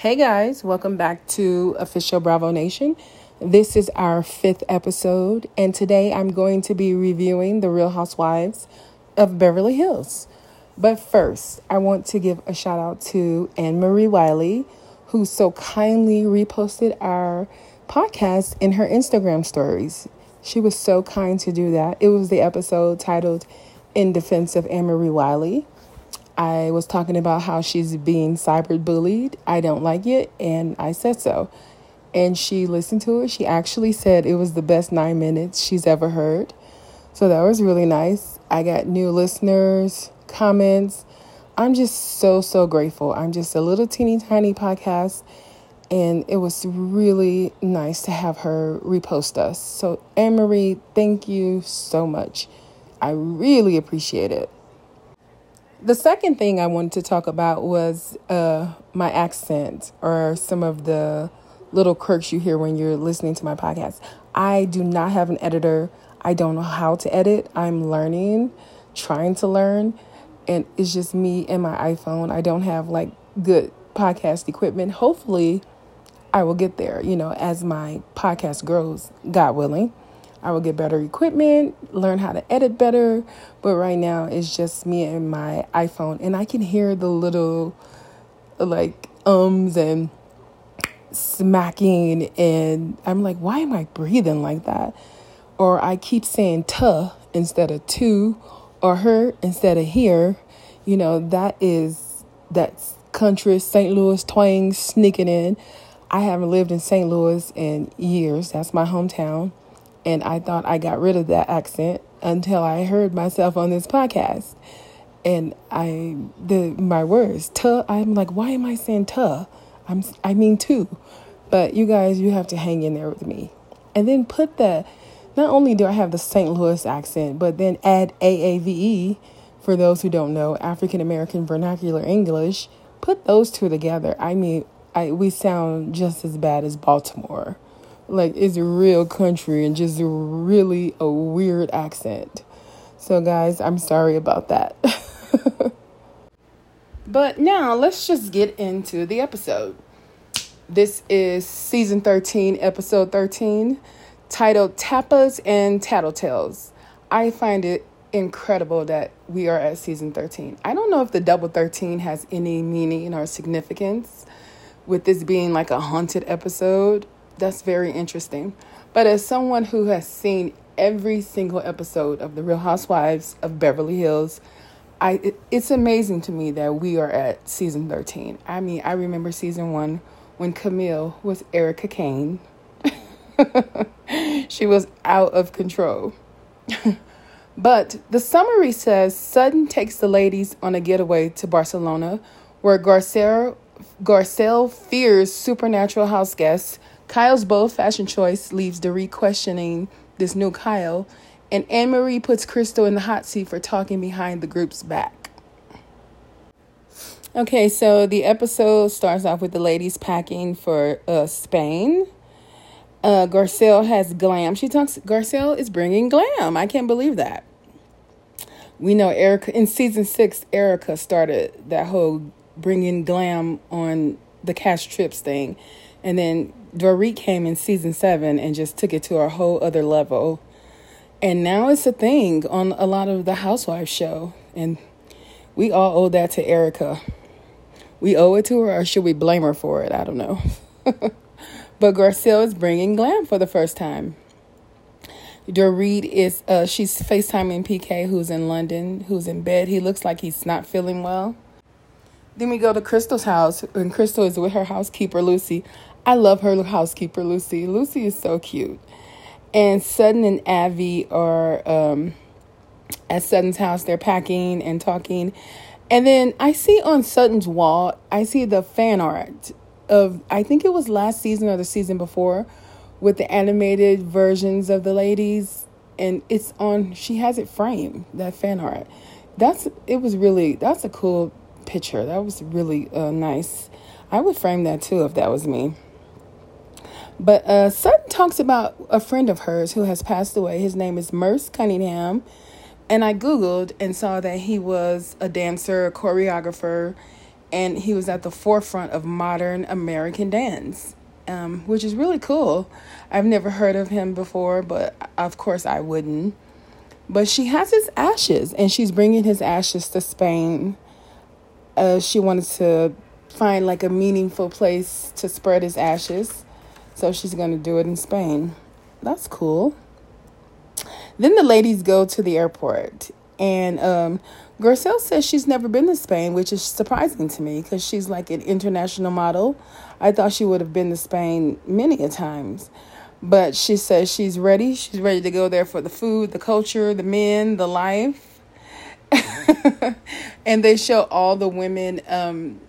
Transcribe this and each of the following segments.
Hey guys, welcome back to Official Bravo Nation. This is our fifth episode, and today I'm going to be reviewing The Real Housewives of Beverly Hills. But first, I want to give a shout out to Annemarie Wiley, who so kindly reposted our podcast in her Instagram stories. She was so kind to do that. It was the episode titled In Defense of Annemarie Wiley. I was talking about how she's being cyber bullied. I don't like it, and I said so. And she listened to it. She actually said it was the best nine minutes she's ever heard. So that was really nice. I got new listeners, comments. I'm just so, so grateful. I'm just a little teeny tiny podcast, and it was really nice to have her repost us. So, Annemarie, thank you so much. I really appreciate it. The second thing I wanted to talk about was uh, my accent or some of the little quirks you hear when you're listening to my podcast. I do not have an editor. I don't know how to edit. I'm learning, trying to learn, and it's just me and my iPhone. I don't have like good podcast equipment. Hopefully, I will get there, you know, as my podcast grows, God willing. I will get better equipment, learn how to edit better. But right now, it's just me and my iPhone, and I can hear the little like ums and smacking, and I'm like, why am I breathing like that? Or I keep saying tuh instead of to, or her instead of here. You know, that is that's country St. Louis twang sneaking in. I haven't lived in St. Louis in years. That's my hometown. And I thought I got rid of that accent until I heard myself on this podcast. And I the my words, tuh, I'm like, why am I saying tuh? I'm I mean too. But you guys, you have to hang in there with me. And then put the not only do I have the St. Louis accent, but then add AAVE for those who don't know, African American Vernacular English. Put those two together. I mean, I we sound just as bad as Baltimore. Like it's real country and just really a weird accent. So guys, I'm sorry about that. but now let's just get into the episode. This is season 13, episode 13, titled Tapas and Tattletales. I find it incredible that we are at season 13. I don't know if the double 13 has any meaning or significance with this being like a haunted episode that's very interesting. But as someone who has seen every single episode of The Real Housewives of Beverly Hills, I it, it's amazing to me that we are at season 13. I mean, I remember season 1 when Camille was Erica Kane. she was out of control. but the summary says Sutton takes the ladies on a getaway to Barcelona where Garcelle Garcelle fears supernatural house guests Kyle's bold fashion choice leaves Dorit questioning this new Kyle, and Annemarie puts Crystal in the hot seat for talking behind the group's back. Okay, so the episode starts off with the ladies packing for uh, Spain. Uh, Garcelle has glam. She talks. Garcelle is bringing glam. I can't believe that. We know Erika in season six. Erika started that whole bringing glam on the cash trips thing, and then Dorit came in season seven and just took it to a whole other level. And now it's a thing on a lot of the Housewives show. And we all owe that to Erika. We owe it to her, or should we blame her for it? I don't know. but Garcelle is bringing glam for the first time. Dorit is, uh, she's FaceTiming PK, who's in London, who's in bed. He looks like he's not feeling well. Then we go to Crystal's house, and Crystal is with her housekeeper, Lucy. I love her housekeeper, Lucy. Lucy is so cute. And Sutton and Avi are um, at Sutton's house. They're packing and talking. And then I see on Sutton's wall, I see the fan art of, I think it was last season or the season before, with the animated versions of the ladies. And it's on, she has it framed, that fan art. That's, it was really, that's a cool picture. That was really uh, nice. I would frame that too if that was me. But uh, Sutton talks about a friend of hers who has passed away. His name is Merce Cunningham. And I Googled and saw that he was a dancer, a choreographer, and he was at the forefront of modern American dance, um, which is really cool. I've never heard of him before, but of course I wouldn't. But she has his ashes, and she's bringing his ashes to Spain. Uh, she wanted to find like a meaningful place to spread his ashes, so she's going to do it in Spain. That's cool. Then the ladies go to the airport, and um, Garcelle says she's never been to Spain, which is surprising to me because she's like an international model. I thought she would have been to Spain many a times. But she says she's ready. She's ready to go there for the food, the culture, the men, the life. and they show all the women um,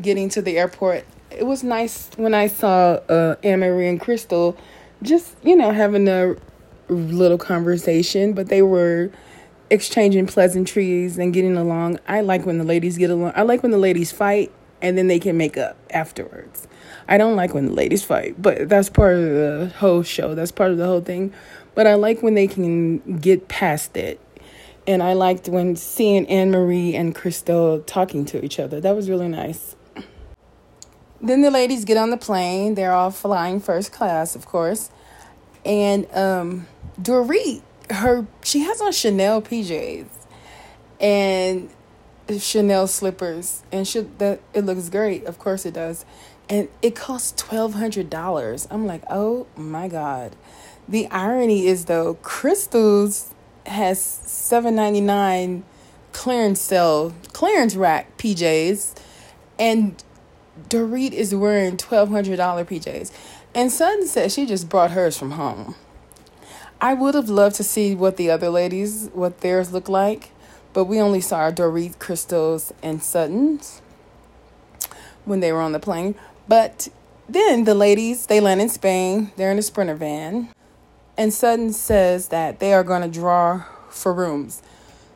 getting to the airport. It was nice when I saw uh, Annemarie and Crystal just, you know, having a little conversation, but they were exchanging pleasantries and getting along. I like when the ladies get along. I like when the ladies fight and then they can make up afterwards. I don't like when the ladies fight, but that's part of the whole show. That's part of the whole thing. But I like when they can get past it. And I liked when seeing Annemarie and Crystal talking to each other. That was really nice. Then the ladies get on the plane. They're all flying first class, of course. And um, Dorit, her she has on Chanel PJs and Chanel slippers, and she that it looks great. Of course it does and it costs $1200 i'm like oh my god the irony is though crystals has 799 clearance sale clearance rack pjs and dorit is wearing $1200 pjs and sutton said she just brought hers from home i would have loved to see what the other ladies what theirs look like but we only saw dorit crystals and sutton's when they were on the plane but then the ladies, they land in Spain. They're in a sprinter van. And Sutton says that they are going to draw for rooms.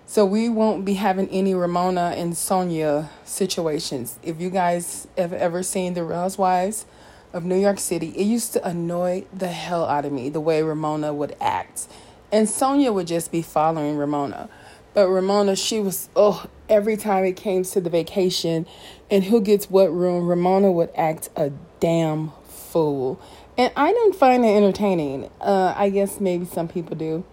So we won't be having any Ramona and Sonja situations. If you guys have ever seen The Real Housewives of New York City, it used to annoy the hell out of me the way Ramona would act. And Sonja would just be following Ramona. But Ramona, she was, oh, every time it came to the vacation and who gets what room, Ramona would act a damn fool. And I didn't find it entertaining. Uh, I guess maybe some people do.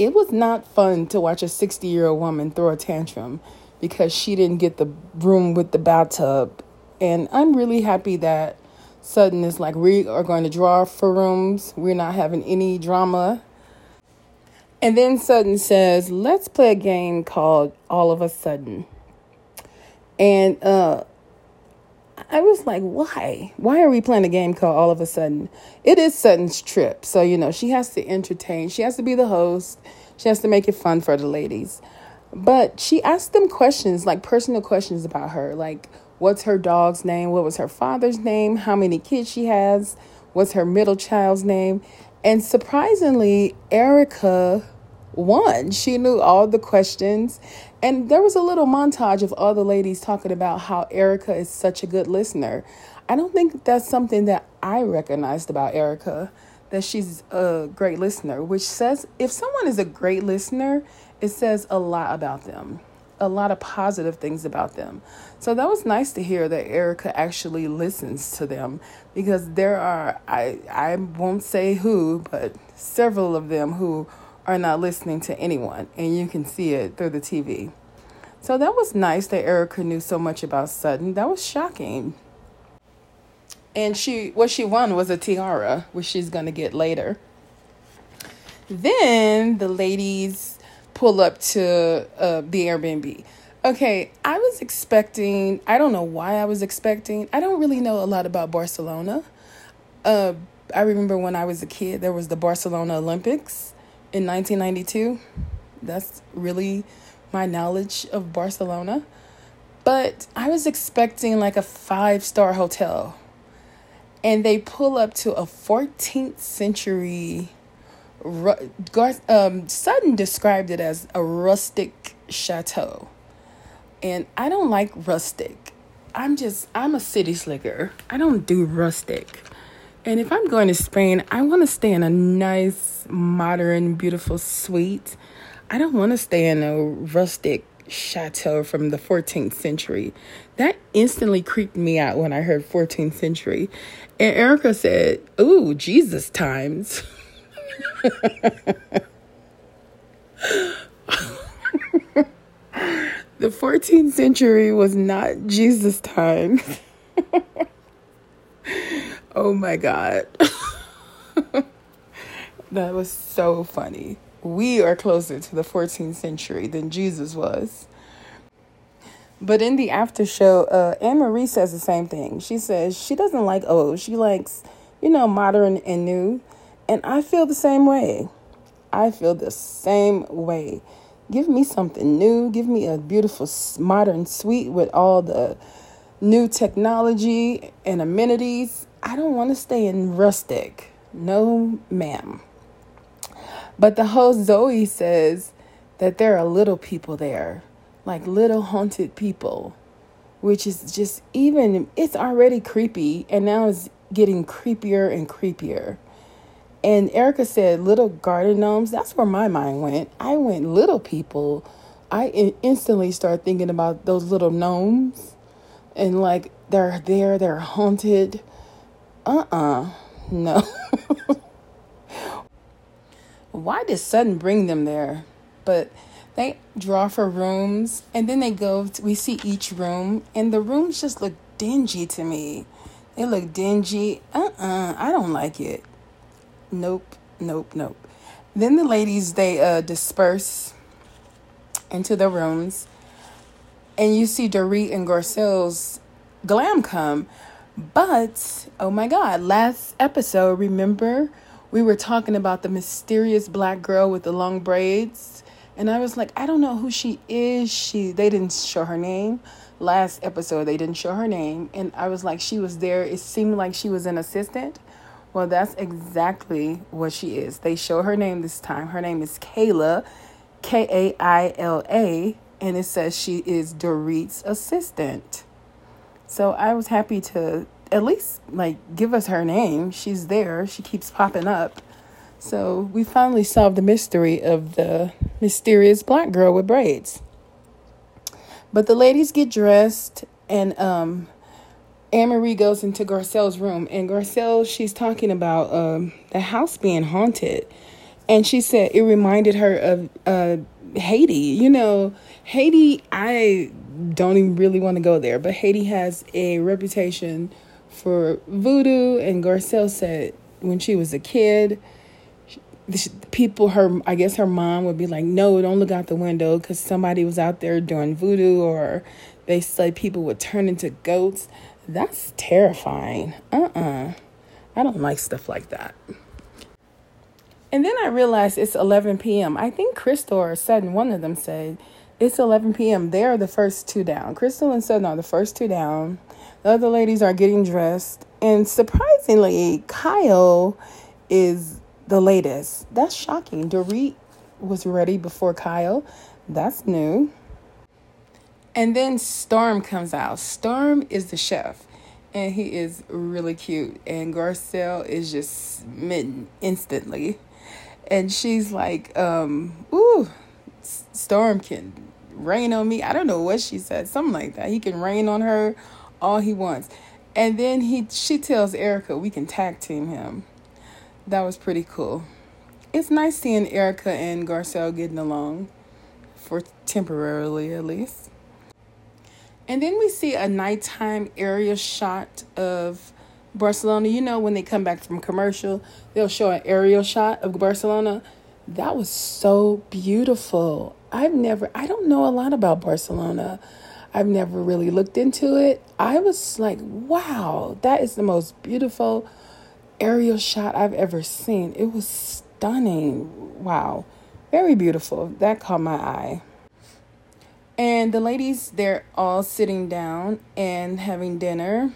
It was not fun to watch a 60 year old woman throw a tantrum because she didn't get the room with the bathtub. And I'm really happy that Sutton is like, we are going to draw for rooms. We're not having any drama and then Sutton says, let's play a game called All of a Sudden. And uh, I was like, why? Why are we playing a game called All of a Sudden? It is Sutton's trip. So, you know, she has to entertain, she has to be the host, she has to make it fun for the ladies. But she asked them questions, like personal questions about her, like what's her dog's name? What was her father's name? How many kids she has? What's her middle child's name? And surprisingly, Erika won. She knew all the questions. And there was a little montage of the ladies talking about how Erika is such a good listener. I don't think that's something that I recognized about Erika, that she's a great listener, which says if someone is a great listener, it says a lot about them a lot of positive things about them. So that was nice to hear that Erika actually listens to them because there are I I won't say who, but several of them who are not listening to anyone and you can see it through the TV. So that was nice that Erika knew so much about Sutton. That was shocking. And she what she won was a tiara, which she's to get later. Then the ladies pull up to uh, the Airbnb. Okay, I was expecting, I don't know why I was expecting, I don't really know a lot about Barcelona. Uh, I remember when I was a kid, there was the Barcelona Olympics in 1992. That's really my knowledge of Barcelona. But I was expecting like a five star hotel. And they pull up to a 14th century um, Sutton described it as a rustic chateau. And I don't like rustic. I'm just, I'm a city slicker. I don't do rustic. And if I'm going to Spain, I want to stay in a nice, modern, beautiful suite. I don't want to stay in a rustic chateau from the 14th century. That instantly creeped me out when I heard 14th century. And Erika said, Ooh, Jesus times. the 14th century was not Jesus' time. oh my God. that was so funny. We are closer to the 14th century than Jesus was. But in the after show, uh, Annemarie says the same thing. She says she doesn't like old. She likes, you know, modern and new. And I feel the same way. I feel the same way. Give me something new. Give me a beautiful modern suite with all the new technology and amenities. I don't want to stay in rustic. No, ma'am. But the host Zoe says that there are little people there, like little haunted people, which is just even, it's already creepy, and now it's getting creepier and creepier. And Erika said, little garden gnomes. That's where my mind went. I went, little people. I instantly start thinking about those little gnomes and like they're there, they're haunted. Uh uh-uh. uh no. Why did Sutton bring them there? But they draw for rooms and then they go, to, we see each room, and the rooms just look dingy to me. They look dingy. Uh uh-uh, uh I don't like it. Nope, nope, nope. Then the ladies they uh, disperse into the rooms, and you see Dorit and Garcelle's glam come. But oh my God! Last episode, remember we were talking about the mysterious black girl with the long braids, and I was like, I don't know who she is. She they didn't show her name. Last episode, they didn't show her name, and I was like, she was there. It seemed like she was an assistant well, that's exactly what she is. They show her name this time. Her name is Kaila, K A I L A, and it says she is Dorit's assistant. So I was happy to at least like give us her name. She's there. She keeps popping up. So we finally solved the mystery of the mysterious black girl with braids. But the ladies get dressed and um Annemarie goes into Garcelle's room, and Garcelle, she's talking about um, the house being haunted. And she said it reminded her of uh, Haiti. You know, Haiti, I don't even really want to go there, but Haiti has a reputation for voodoo. And Garcelle said when she was a kid, people, her, I guess her mom would be like, no, don't look out the window because somebody was out there doing voodoo, or they said people would turn into goats. That's terrifying. Uh uh-uh. uh I don't like stuff like that. And then I realized it's 11 p.m. I think Crystal or Sutton, one of them said, it's 11 p.m. They are the first two down. Crystal and Sutton are the first two down. The other ladies are getting dressed. And surprisingly, Kyle is the latest. That's shocking. Dorit was ready before Kyle. That's new. And then Storm comes out. Storm is the chef, and he is really cute. And Garcelle is just smitten instantly. And she's like, um, ooh, Storm can rain on me. I don't know what she said, something like that. He can rain on her all he wants. And then he she tells Erika we can tag team him. That was pretty cool. It's nice seeing Erika and Garcelle getting along for temporarily at least. And then we see a nighttime area shot of Barcelona. You know, when they come back from commercial, they'll show an aerial shot of Barcelona. That was so beautiful. I've never, I don't know a lot about Barcelona. I've never really looked into it. I was like, wow, that is the most beautiful aerial shot I've ever seen. It was stunning. Wow. Very beautiful. That caught my eye. And the ladies, they're all sitting down and having dinner.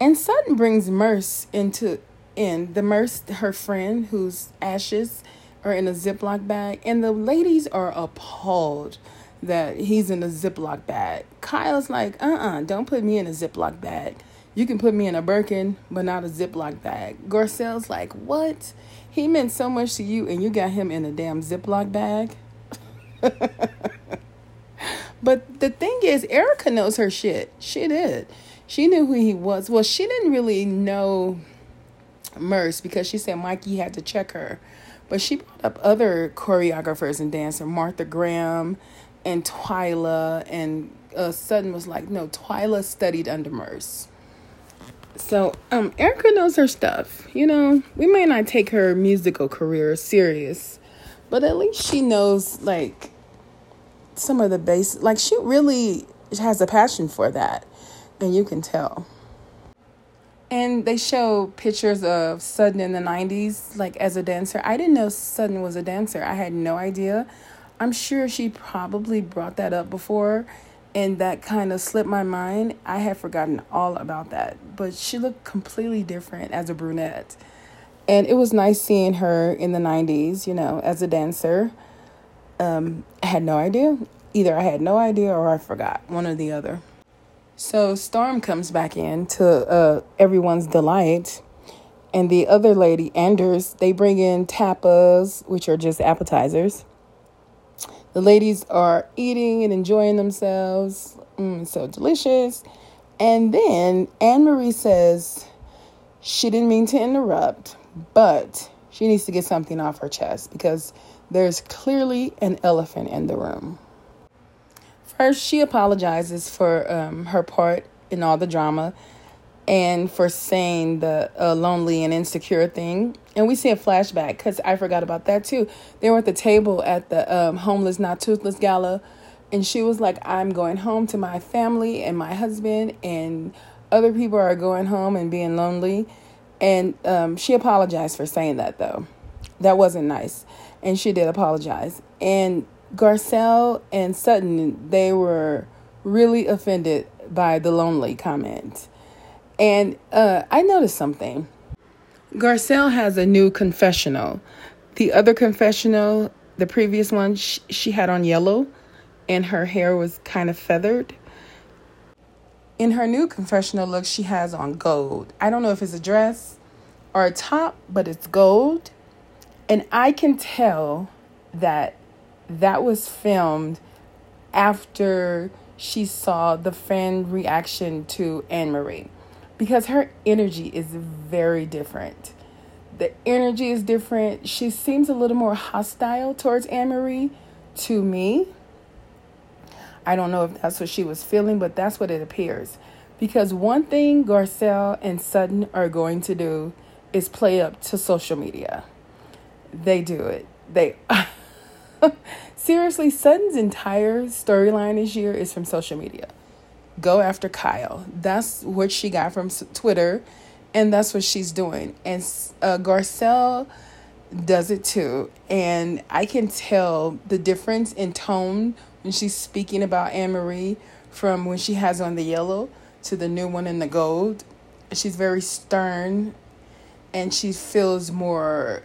And Sutton brings Merce into in the Merce, her friend, whose ashes are in a Ziploc bag, and the ladies are appalled that he's in a Ziploc bag. Kyle's like, uh uh-uh, uh, do not put me in a Ziploc bag. You can put me in a Birkin, but not a Ziploc bag. Garcelle's like, what? He meant so much to you, and you got him in a damn Ziploc bag? But the thing is, Erika knows her shit. She did. She knew who he was. Well, she didn't really know Merce because she said Mikey had to check her. But she brought up other choreographers and dancers, Martha Graham and Twyla. And uh, Sutton was like, no, Twyla studied under Merce. So, um, Erika knows her stuff. You know, we may not take her musical career serious, but at least she knows, like, some of the base. Like, she really has a passion for that. And you can tell. And they show pictures of Sutton in the 90s, like as a dancer. I didn't know Sutton was a dancer. I had no idea. I'm sure she probably brought that up before, and that kind of slipped my mind. I had forgotten all about that. But she looked completely different as a brunette. And it was nice seeing her in the 90s, you know, as a dancer. Um, I had no idea. Either I had no idea or I forgot, one or the other. So Storm comes back in to uh, everyone's delight. And the other lady, Anders, they bring in tapas, which are just appetizers. The ladies are eating and enjoying themselves. Mm, so delicious. And then Anne Marie says she didn't mean to interrupt, but she needs to get something off her chest because there's clearly an elephant in the room. First, she apologizes for um, her part in all the drama and for saying the uh, lonely and insecure thing. And we see a flashback because I forgot about that too. They were at the table at the um, Homeless Not Toothless Gala, and she was like, I'm going home to my family and my husband, and other people are going home and being lonely. And um, she apologized for saying that though. That wasn't nice. And she did apologize. And Garcelle and Sutton, they were really offended by the lonely comment. And uh, I noticed something. Garcelle has a new confessional. The other confessional, the previous one, she, she had on yellow and her hair was kind of feathered. In her new confessional look, she has on gold. I don't know if it's a dress or a top, but it's gold. And I can tell that that was filmed after she saw the fan reaction to Annemarie because her energy is very different. The energy is different. She seems a little more hostile towards Annemarie to me. I don't know if that's what she was feeling, but that's what it appears. Because one thing Garcelle and Sutton are going to do is play up to social media. They do it. They Seriously, Sutton's entire storyline this year is from social media. Go after Kyle. That's what she got from Twitter, and that's what she's doing. And uh, Garcelle does it too. And I can tell the difference in tone when she's speaking about Annemarie from when she has on the yellow to the new one in the gold. She's very stern and she feels more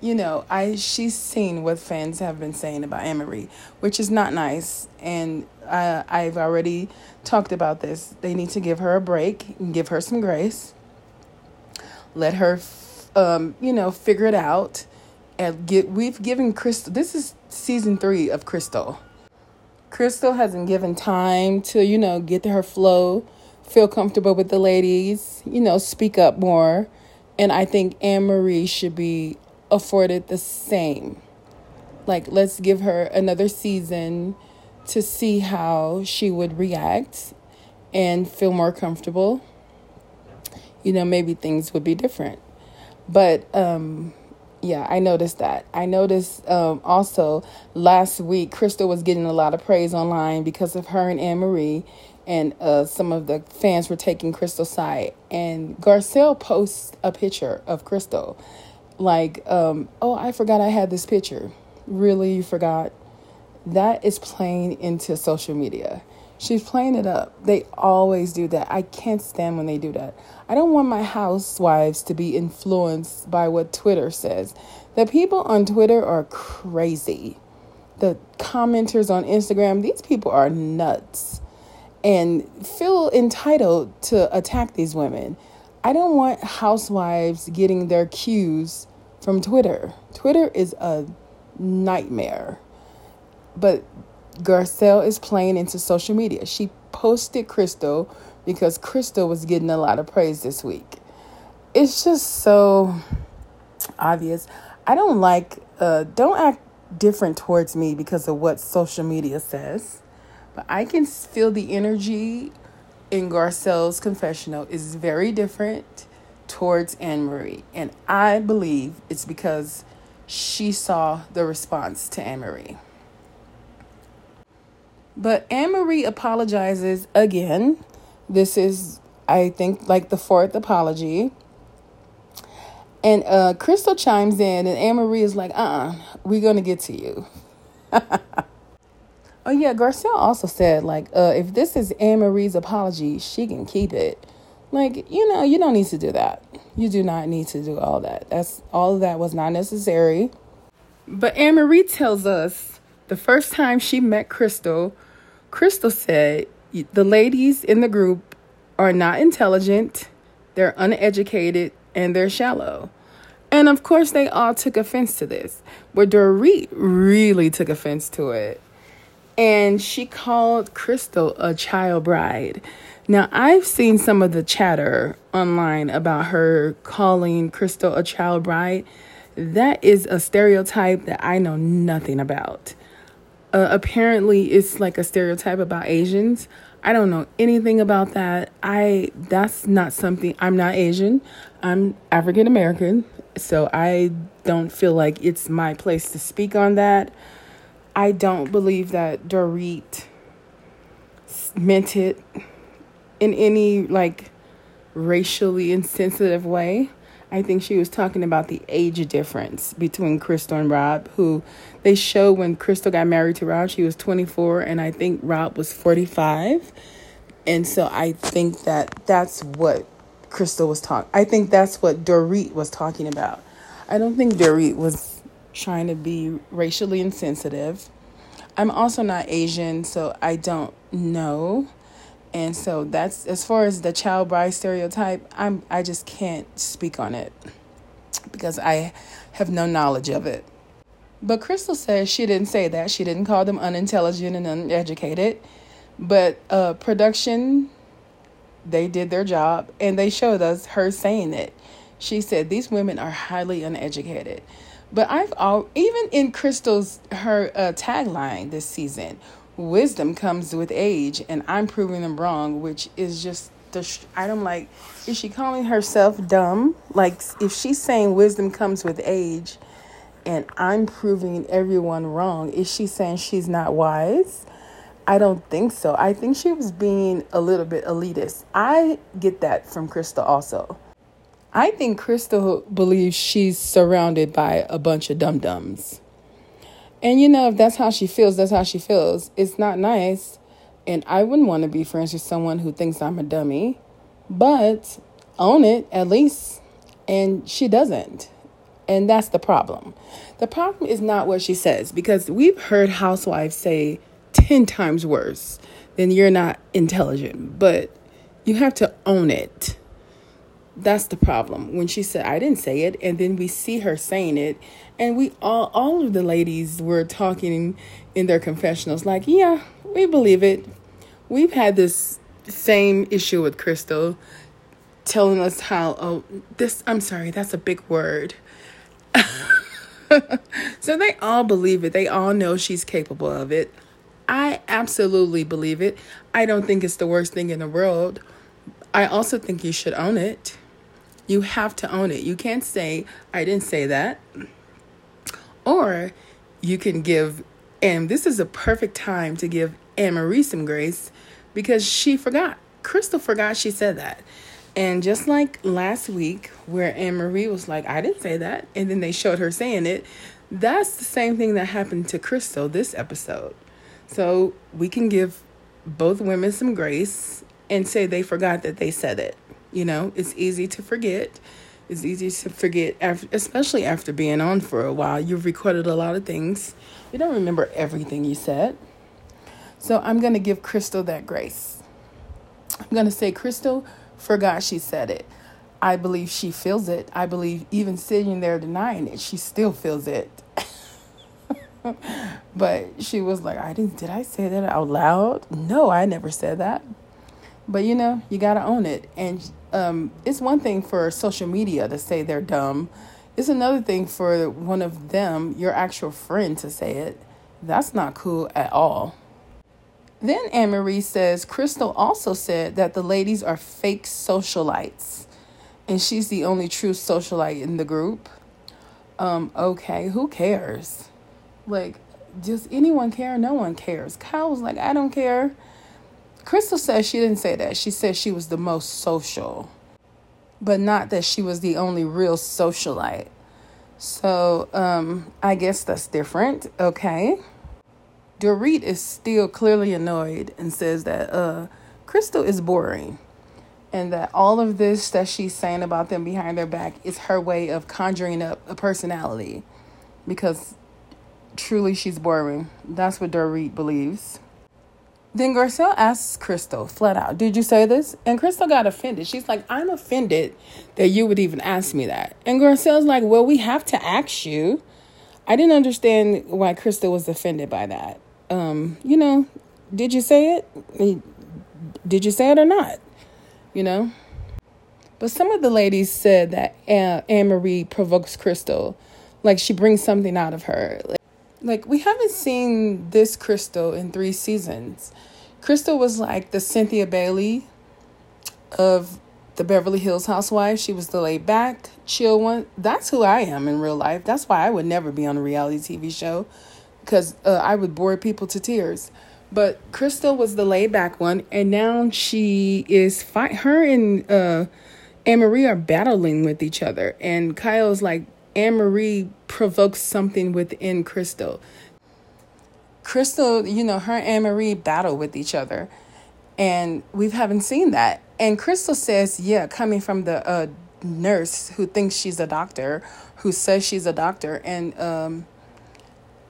you know, I she's seen what fans have been saying about Marie, which is not nice. And uh, I've already talked about this. They need to give her a break and give her some grace. Let her, um, you know, figure it out. And get we've given Crystal. This is season three of Crystal. Crystal hasn't given time to you know get to her flow, feel comfortable with the ladies, you know, speak up more. And I think Annemarie should be afforded the same. Like, let's give her another season to see how she would react and feel more comfortable. You know, maybe things would be different. But, um, yeah, I noticed that. I noticed um, also last week, Crystal was getting a lot of praise online because of her and Annemarie, and uh, some of the fans were taking Crystal's side. And Garcelle posts a picture of Crystal like, um, oh, I forgot I had this picture. Really, you forgot? That is playing into social media. She's playing it up. They always do that. I can't stand when they do that. I don't want my housewives to be influenced by what Twitter says. The people on Twitter are crazy. The commenters on Instagram, these people are nuts and feel entitled to attack these women. I don't want housewives getting their cues from Twitter. Twitter is a nightmare. But Garcelle is playing into social media. She posted Crystal because Crystal was getting a lot of praise this week. It's just so obvious. I don't like, uh, don't act different towards me because of what social media says, but I can feel the energy in Garcelle's confessional is very different towards Annemarie. And I believe it's because she saw the response to Annemarie. But Annemarie apologizes again. This is, I think, like the fourth apology. And uh, Crystal chimes in, and Annemarie is like, uh uh-uh, uh, we are going to get to you. oh, yeah, Garcelle also said, like, uh, if this is Annemarie's apology, she can keep it. Like, you know, you don't need to do that. You do not need to do all that. That's all of that was not necessary. But Annemarie tells us the first time she met Crystal, Crystal said the ladies in the group are not intelligent, they're uneducated, and they're shallow. And of course, they all took offense to this. But Dorit really took offense to it. And she called Crystal a child bride. Now, I've seen some of the chatter online about her calling Crystal a child bride. That is a stereotype that I know nothing about. Uh, apparently, it's like a stereotype about Asians. I don't know anything about that. I that's not something. I'm not Asian. I'm African American, so I don't feel like it's my place to speak on that. I don't believe that Dorit meant it in any like racially insensitive way. I think she was talking about the age difference between Crystal and Rob, who they show when Crystal got married to Rob, she was 24, and I think Rob was 45. And so I think that that's what Crystal was talking. I think that's what Dorit was talking about. I don't think Dorit was trying to be racially insensitive. I'm also not Asian, so I don't know. And so that's as far as the child bride stereotype i'm i just can't speak on it because i have no knowledge of it. But crystal says she didn't say that. She didn't call them unintelligent and uneducated. But uh, production they did their job and they showed us her saying it. She said these women are highly uneducated but i've all even in crystal's her uh, tagline this season wisdom comes with age and i'm proving them wrong which is just the sh- i don't like is she calling herself dumb? Like if she's saying wisdom comes with age and i'm proving everyone wrong is she saying she's not wise? I don't think so. I think she was being a little bit elitist. I get that from crystal also i think crystal believes she's surrounded by a bunch of dum-dums and you know, if that's how she feels, that's how she feels. It's not nice. And I wouldn't want to be friends with someone who thinks I'm a dummy. But own it at least. And she doesn't. And that's the problem. The problem is not what she says, because we've heard housewives say 10 times worse than you're not intelligent. But you have to own it. That's the problem. When she said, I didn't say it, and then we see her saying it, and we all all of the ladies were talking in their confessionals, like, yeah, we believe it. We've had this same issue with Crystal telling us how oh this I'm sorry, that's a big word. so they all believe it. They all know she's capable of it. I absolutely believe it. I don't think it's the worst thing in the world. I also think you should own it. You have to own it. You can't say, I didn't say that. Or you can give, and this is a perfect time to give Annemarie some grace because she forgot. Crystal forgot she said that. And just like last week, where Annemarie was like, I didn't say that, and then they showed her saying it, that's the same thing that happened to Crystal this episode. So we can give both women some grace and say they forgot that they said it. You know, it's easy to forget. It's easy to forget, after, especially after being on for a while. You've recorded a lot of things. You don't remember everything you said. So I'm going to give Crystal that grace. I'm going to say, Crystal forgot she said it. I believe she feels it. I believe even sitting there denying it, she still feels it. but she was like, I didn't, did I say that out loud? No, I never said that. But you know, you got to own it. And um, it's one thing for social media to say they're dumb, it's another thing for one of them, your actual friend, to say it. That's not cool at all. Then Annemarie says Crystal also said that the ladies are fake socialites and she's the only true socialite in the group. Um, okay, who cares? Like, does anyone care? No one cares. Kyle was like, I don't care. Crystal says she didn't say that. She said she was the most social, but not that she was the only real socialite. So, um, I guess that's different. Okay. Dorit is still clearly annoyed and says that uh, Crystal is boring and that all of this that she's saying about them behind their back is her way of conjuring up a personality because truly she's boring. That's what Dorit believes. Then Garcelle asks Crystal flat out, Did you say this? And Crystal got offended. She's like, I'm offended that you would even ask me that. And Garcelle's like, Well, we have to ask you. I didn't understand why Crystal was offended by that. Um, you know, did you say it? Did you say it or not? you know? But some of the ladies said that Annemarie provokes Crystal, like she brings something out of her. Like, like, we haven't seen this Crystal in three seasons. Crystal was like the Cynthia Bailey of the Beverly Hills housewife. She was the laid back, chill one. That's who I am in real life. That's why I would never be on a reality TV show because uh, I would bore people to tears. But Crystal was the laid back one, and now she is fight. Her and uh, Annemarie are battling with each other, and Kyle's like Annemarie provokes something within Crystal. Crystal, you know, her and Annemarie battle with each other, and we haven't seen that. And Crystal says, yeah, coming from the uh, nurse who thinks she's a doctor, who says she's a doctor, and um,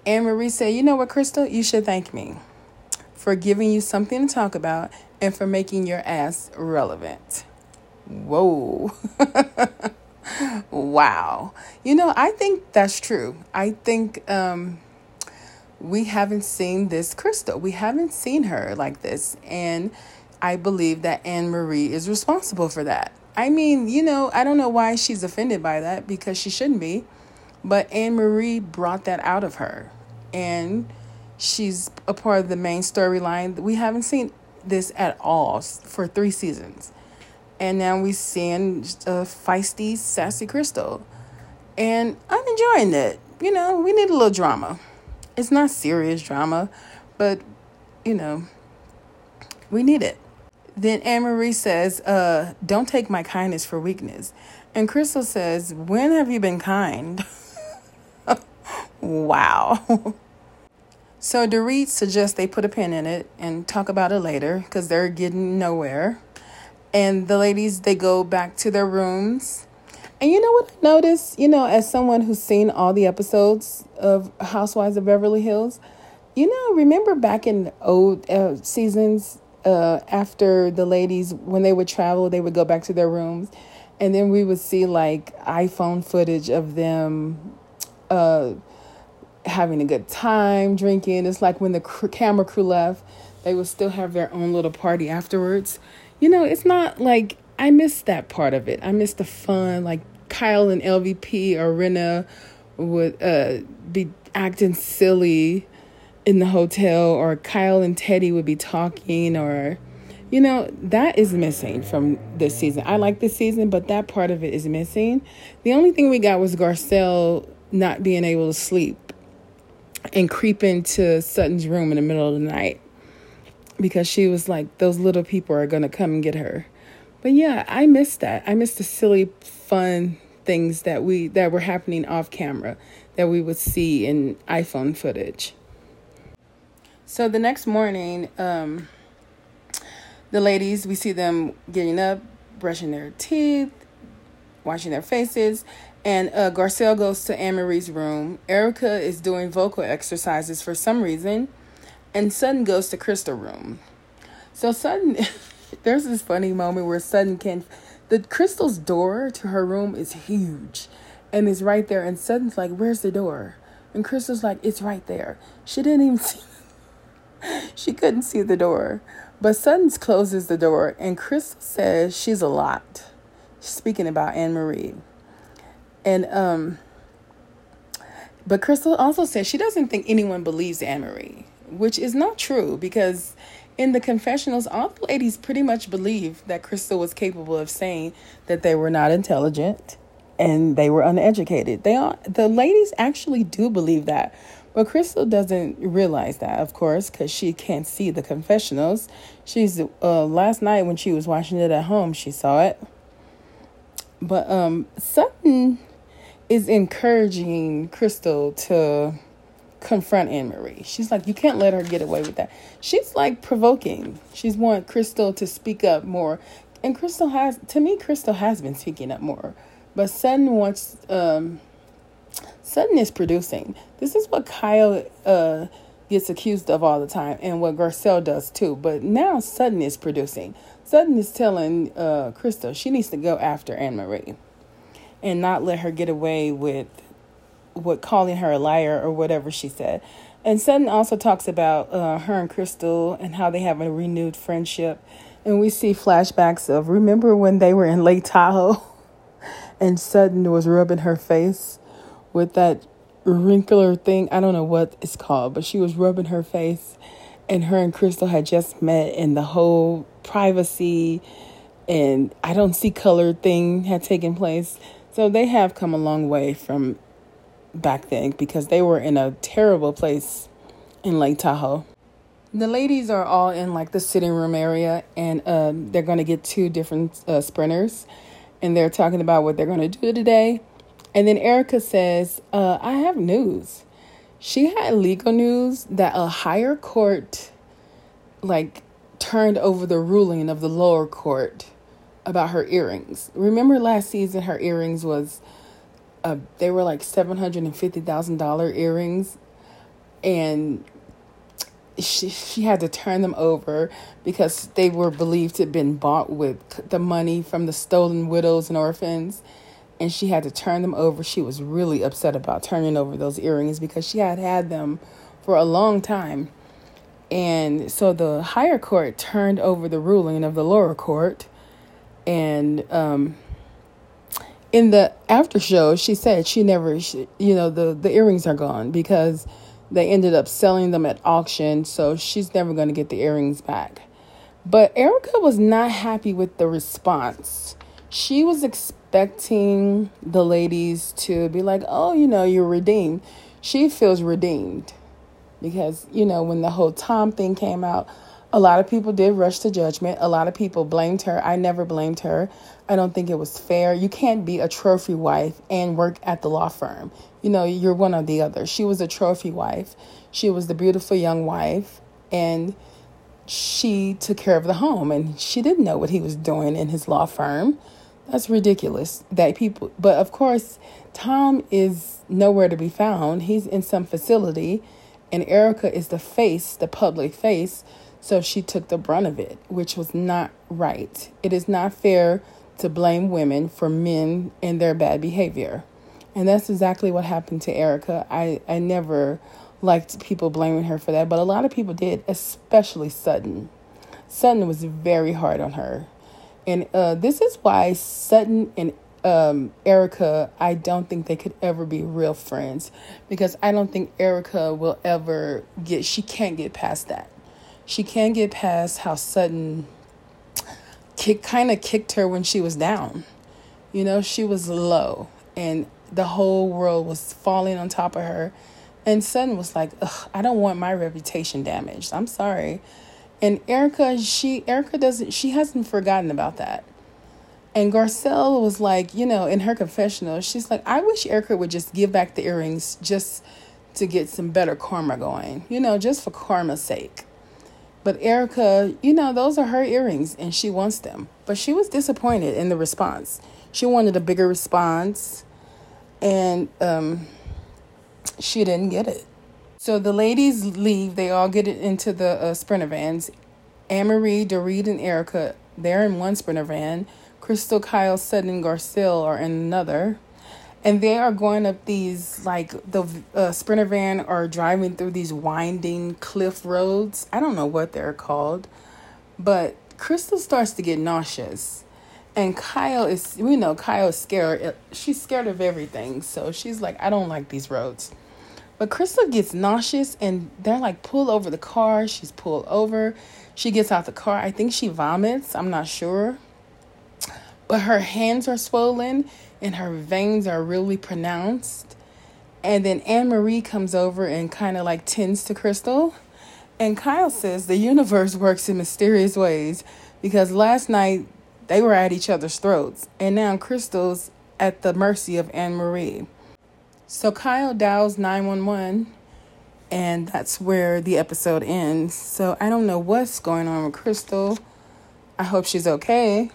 Annemarie said, you know what, Crystal, you should thank me for giving you something to talk about, and for making your ass relevant. Whoa. wow. You know, I think that's true. I think um, we haven't seen this Crystal. We haven't seen her like this. And I believe that Annemarie is responsible for that. I mean, you know, I don't know why she's offended by that because she shouldn't be. But Annemarie brought that out of her. And She's a part of the main storyline. We haven't seen this at all for three seasons. And now we're a feisty, sassy Crystal. And I'm enjoying it. You know, we need a little drama. It's not serious drama, but, you know, we need it. Then Annemarie says, uh, Don't take my kindness for weakness. And Crystal says, When have you been kind? wow. So Dorit suggests they put a pin in it and talk about it later because they're getting nowhere. And the ladies they go back to their rooms. And you know what I noticed? You know, as someone who's seen all the episodes of Housewives of Beverly Hills, you know, remember back in old uh, seasons uh, after the ladies when they would travel, they would go back to their rooms, and then we would see like iPhone footage of them. Uh, having a good time drinking. It's like when the cr- camera crew left, they would still have their own little party afterwards. You know, it's not like I miss that part of it. I miss the fun. Like Kyle and LVP or Rinna would uh, be acting silly in the hotel, or Kyle and Teddi would be talking, or you know, that is missing from this season. I like this season, but that part of it is missing. The only thing we got was Garcelle not being able to sleep and creep into Sutton's room in the middle of the night because she was like, those little people are going to come and get her. But yeah, I miss that. I miss the silly, fun things that we that were happening off camera that we would see in iPhone footage. So the next morning, um, the ladies we see them getting up, brushing their teeth, washing their faces, and uh, Garcelle goes to Annemarie's room. Erika is doing vocal exercises for some reason. And Sutton goes to Crystal room. So Sutton, there's this funny moment where Sutton can, the Crystal's door to her room is huge. And it's right there. And Sutton's like, where's the door? And Crystal's like, it's right there. She didn't even see, she couldn't see the door. But Sutton closes the door, and Crystal says she's a lot. Speaking about Annemarie. And, um, but Crystal also says she doesn't think anyone believes Annemarie, which is not true because in the confessionals, all the ladies pretty much believe that Crystal was capable of saying that they were not intelligent and they were uneducated. They all, the ladies actually do believe that. But Crystal doesn't realize that, of course, because she can't see the confessionals. She's uh, last night when she was watching it at home, she saw it. But um, Sutton is encouraging Crystal to confront Annemarie. She's like, you can't let her get away with that. She's like provoking. She's want Crystal to speak up more. And Crystal has, to me, Crystal has been speaking up more. But Sutton wants, um, Sutton is producing. This is what Kyle uh, gets accused of all the time and what Garcelle does too. But now Sutton is producing. Sutton is telling uh, Crystal she needs to go after Annemarie and not let her get away with what calling her a liar or whatever she said. And Sutton also talks about uh, her and Crystal and how they have a renewed friendship. And we see flashbacks of remember when they were in Lake Tahoe and Sutton was rubbing her face with that wrinkler thing. I don't know what it's called, but she was rubbing her face. And her and Crystal had just met, and the whole privacy and I don't see color thing had taken place. So they have come a long way from back then because they were in a terrible place in Lake Tahoe. The ladies are all in like the sitting room area, and uh, they're going to get two different uh, sprinters, and they're talking about what they're going to do today. And then Erika says, uh, I have news. She had legal news that a higher court, like, turned over the ruling of the lower court about her earrings. Remember last season, her earrings was uh, they were like seven hundred and fifty thousand dollar earrings, and she she had to turn them over because they were believed to have been bought with the money from the stolen widows and orphans, and she had to turn them over. She was really upset about turning over those earrings because she had had them for a long time. And so the higher court turned over the ruling of the lower court, and um, in the after show, she said she never, she, you know, the, the earrings are gone because they ended up selling them at auction. So she's never going to get the earrings back. But Erika was not happy with the response. She was expecting the ladies to be like, oh, you know, you're redeemed. She feels redeemed because, you know, when the whole Tom thing came out, a lot of people did rush to judgment. A lot of people blamed her. I never blamed her. I don't think it was fair. You can't be a trophy wife and work at the law firm. You know, you're one or the other. She was a trophy wife. She was the beautiful young wife and she took care of the home and she didn't know what he was doing in his law firm. That's ridiculous that people but of course Tom is nowhere to be found. He's in some facility and Erika is the face, the public face so she took the brunt of it, which was not right. It is not fair to blame women for men and their bad behavior. And that's exactly what happened to Erika. I, I never liked people blaming her for that, but a lot of people did, especially Sutton. Sutton was very hard on her. And uh, this is why Sutton and um, Erika, I don't think they could ever be real friends because I don't think Erika will ever get, she can't get past that she can't get past how Sutton kick kind of kicked her when she was down. You know, she was low and the whole world was falling on top of her. And Sutton was like, I don't want my reputation damaged. I'm sorry. And Erika, she Erika doesn't she hasn't forgotten about that. And Garcelle was like, you know, in her confessional, she's like, I wish Erika would just give back the earrings just to get some better karma going, you know, just for karma's sake. But Erika, you know, those are her earrings and she wants them. But she was disappointed in the response. She wanted a bigger response and um, she didn't get it. So the ladies leave. They all get into the uh, sprinter vans. Annemarie, Dorit, and Erika, they're in one sprinter van. Crystal, Kyle, Sutton, and are in another. And they are going up these like the uh, sprinter van are driving through these winding cliff roads. I don't know what they're called, but Crystal starts to get nauseous, and Kyle is we know Kyle is scared. She's scared of everything, so she's like, I don't like these roads. But Crystal gets nauseous, and they're like, pull over the car. She's pulled over. She gets out the car. I think she vomits. I'm not sure. But her hands are swollen and her veins are really pronounced. And then Annemarie comes over and kind of like tends to Crystal. And Kyle says the universe works in mysterious ways because last night they were at each other's throats. And now Crystal's at the mercy of Annemarie. So Kyle dials 911 and that's where the episode ends. So I don't know what's going on with Crystal. I hope she's okay.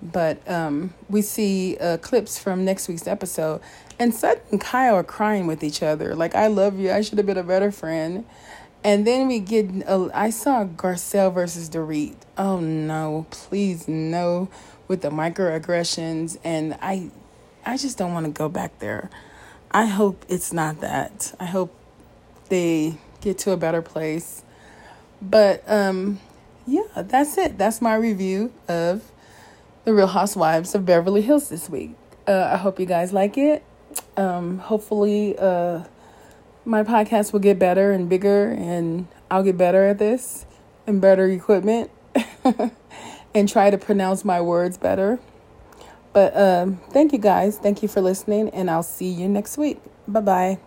But um, we see uh, clips from next week's episode, and Sutton and Kyle are crying with each other. Like, I love you. I should have been a better friend. And then we get, uh, I saw Garcelle versus Dorit. Oh no, please no, with the microaggressions. And I, I just don't want to go back there. I hope it's not that. I hope they get to a better place. But um, yeah, that's it. That's my review of the Real Housewives of Beverly Hills this week. Uh, I hope you guys like it. Um, hopefully, uh, my podcast will get better and bigger, and I'll get better at this and better equipment and try to pronounce my words better. But um, thank you guys. Thank you for listening, and I'll see you next week. Bye bye.